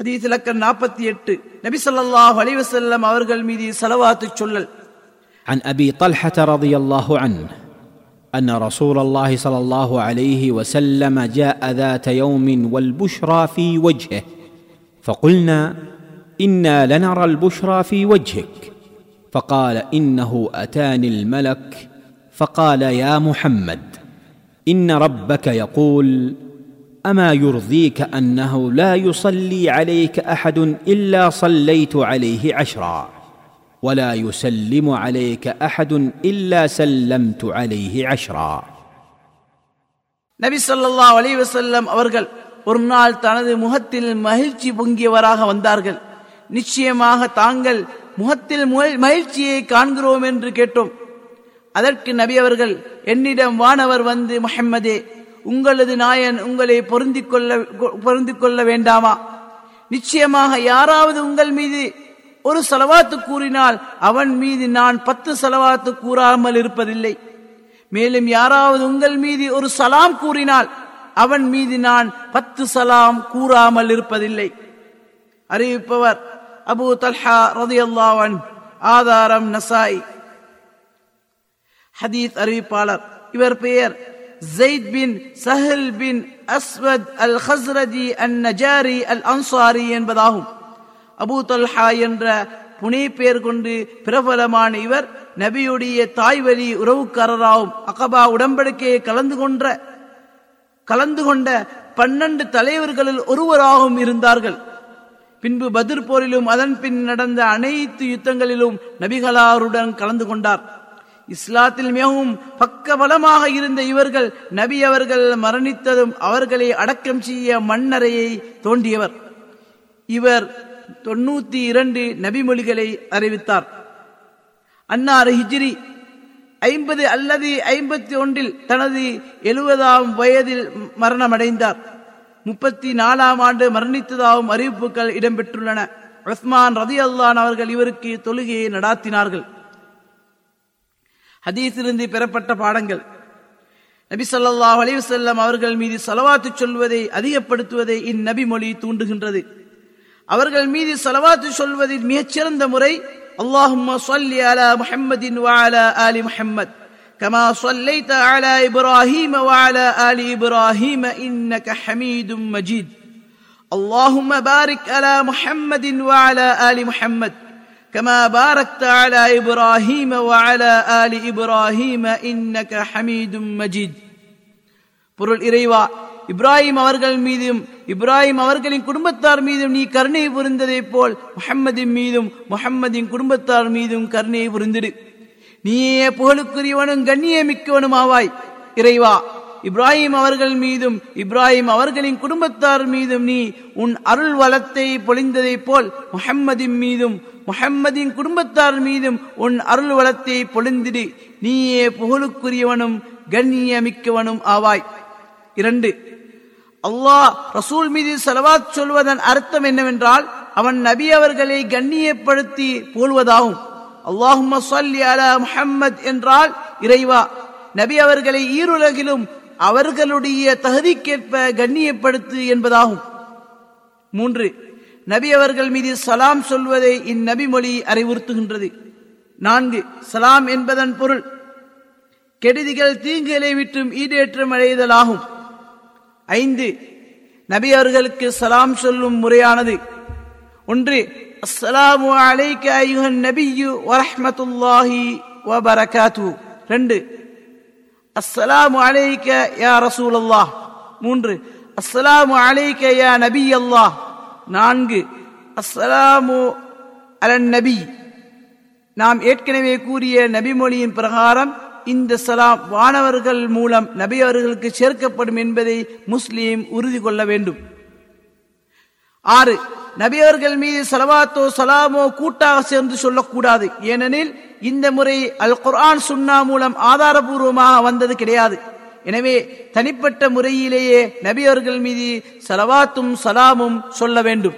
ஹதீஸ் இலக்கம் நாற்பத்தி எட்டு நபி ஸல்லல்லாஹு அலைஹி வஸல்லம் அவர்கள் மீது ஸலவாத்து சொல்லல் عن ابي طلحه رضي الله عنه ان رسول الله صلى الله عليه وسلم جاء ذات يوم والبشرى في وجهه فقلنا انا لنرى البشرى في وجهك فقال انه اتاني الملك فقال يا محمد ان ربك يقول اما يرضيك انه لا يصلي عليك احد الا صليت عليه عشرا ولا يسلم عليك احد الا سلمت عليه عشرا நபி ஸல்லல்லாஹு அலைஹி வஸல்லம் அவர்கள் ஒரு நாள் தனது முகத்தில் மகிழ்ச்சி பொங்கியவராக வந்தார்கள் நிச்சயமாக தாங்கள் முகத்தில் முக- மகிழ்ச்சியை காண்கிறோம் என்று கேட்டோம் அதற்கு நபி அவர்கள் என்னிடம் வானவர் வந்து முஹம்மதே உங்களது நாயன் உங்களை பொருந்திக் கொள்ள பொருந்திக் கொள்ள வேண்டாமா? நிச்சயமாக யாராவது உங்கள் மீது ஒரு செலவாத்து கூறினால் அவன் மீது நான் பத்து செலவாத்து கூறாமல் இருப்பதில்லை. மேலும் யாராவது உங்கள் மீது ஒரு சலாம் கூறினால் அவன் மீது நான் பத்து சலாம் கூறாமல் இருப்பதில்லை. அறிவிப்பவர் அபூ தல்ஹா ரதியல்லாஹு ஆதாரம் நசாய். ஹதீஸ் அறிவிப்பாளர். இவர் பெயர் زيد بن Sahl bin Aswad al النجاري an Najjari al Ansari என்பதாகும். அபூ தொல்ஹா என்ற புனே பெயர் கொண்டு பிரபலமான இவர் நபியுடைய தாய் வழி உறவுக்காரராகவும் அகபா உடன்படிக்கையை கலந்து கொன்ற கலந்து கொண்ட பன்னெண்டு தலைவர்களில் ஒருவராகவும் இருந்தார்கள். பின்பு பதிர் போரிலும் அதன் பின் நடந்த அனைத்து யுத்தங்களிலும் நபிகளாருடன் கலந்து கொண்டார். இஸ்லாத்தில் மிகவும் பக்கபலமாக இருந்த இவர்கள் நபி அவர்கள் மரணித்ததும் அவர்களை அடக்கம் செய்ய மண்ணறையை தோண்டியவர். இவர் தொண்ணூத்தி இரண்டு நபிமொழிகளை அறிவித்தார். அன்னார் ஹிஜ்ரி ஐம்பது அல்லது ஐம்பத்தி ஒன்றில் தனது எழுபதாம் வயதில் மரணமடைந்தார். முப்பத்தி நாலாம் ஆண்டு மரணித்ததாகவும் அறிவிப்புகள் இடம்பெற்றுள்ளன. உஸ்மான் ரதி அல்லான் அவர்கள் இவருக்கு தொழுகையை நடாத்தினார்கள். ஹதீஸிலிருந்து பெறப்பட்ட பாடங்கள் நபி ஸல்லல்லாஹு அலைஹி வஸல்லம் அவர்கள் மீது ஸலவாத்து சொல்வதை அதிகப்படுத்துவதை இந்நபி மொழி தூண்டுகின்றது அவர்கள் மீது ஸலவாத்து சொல்வதில் மிகச்சிறந்த முறை اللهم صل على محمد وعلى آل محمد كما صليت على إبراهيم وعلى آل إبراهيم إنك حميد مجيد اللهم بارك على محمد وعلى آل محمد كما باركت على إبراهيم وعلى آل إبراهيم إنك حميد مجيد பொருள் இறைவா இப்ராஹிம் அவர்கள் மீதும் இப்ராஹிம் அவர்களின் குடும்பத்தார் மீதும் நீ கருணை புரிந்ததைப் போல் முஹம்மதின் மீதும் முஹம்மதின் குடும்பத்தார் மீதும் கருணை புரிந்திடு நீயே புகழுக்குரியவனும் கண்ணியமிக்கவனும் ஆவாய் இறைவா இப்ராஹிம் அவர்கள் மீதும் இப்ராஹிம் அவர்களின் குடும்பத்தார் மீதும் நீ உன் அருள் வளத்தை பொழிந்ததைப் போல் முஹம்மதின் மீதும் முஹம்மதின் குடும்பத்தார் மீதும் உன் அருள் வளத்தை பொழிந்திடு. நீயே புகழுக்குரியவனும் கண்ணியமிக்கவனும் ஆவாய். இரண்டு அல்லாஹ் ரசூல் மீது செலவாத் சொல்வதன் அர்த்தம் என்னவென்றால் அவன் நபி அவர்களை கண்ணியப்படுத்தி போல்வதாகும் அல்லாஹும்ம அலா முஹம்மத் என்றால் இறைவா நபி அவர்களை ஈருலகிலும் அவர்களுடைய தகுதிக்கேற்ப கண்ணியப்படுத்து என்பதாகும். மூன்று நபி அவர்கள் மீது சலாம் சொல்வதை இந்நபி மொழி அறிவுறுத்துகின்றது. நான்கு சலாம் என்பதன் பொருள் கெடுதிகள் தீங்குகளை விட்டும் ஈடேற்றம் அடைதலாகும். ஐந்து நபி அவர்களுக்கு சலாம் சொல்லும் முறையானது. ஒன்று அஸ்ஸலாமு அலைக்க ஐயுஹன் நபியு வரஹ்மத்துல்லாஹி வபரகாத்து ரெண்டு அஸ்ஸலாமு அலைக்க யா ரசூலல்லாஹ். மூன்று அஸ்ஸலாமு அலைக்க யா நபி அல்லாஹ் நான்கு அஸ்ஸலாமு அலன் நபி. நாம் ஏற்கனவே கூறிய நபிமொழியின் பிரகாரம் இந்த சலாம் வானவர்கள் மூலம் நபி அவர்களுக்கு சேர்க்கப்படும் என்பதை முஸ்லீம் உறுதி கொள்ள வேண்டும். ஆறு நபியர்கள் மீது சலவாத்தோ சலாமோ கூட்டாக சேர்ந்து சொல்லக்கூடாது. ஏனெனில் இந்த முறை அல் குர்ஆன் சுன்னா மூலம் ஆதாரபூர்வமாக வந்தது கிடையாது. எனவே தனிப்பட்ட முறையிலேயே நபியர்கள் மீது சலவாத்தும் சலாமும் சொல்ல வேண்டும்.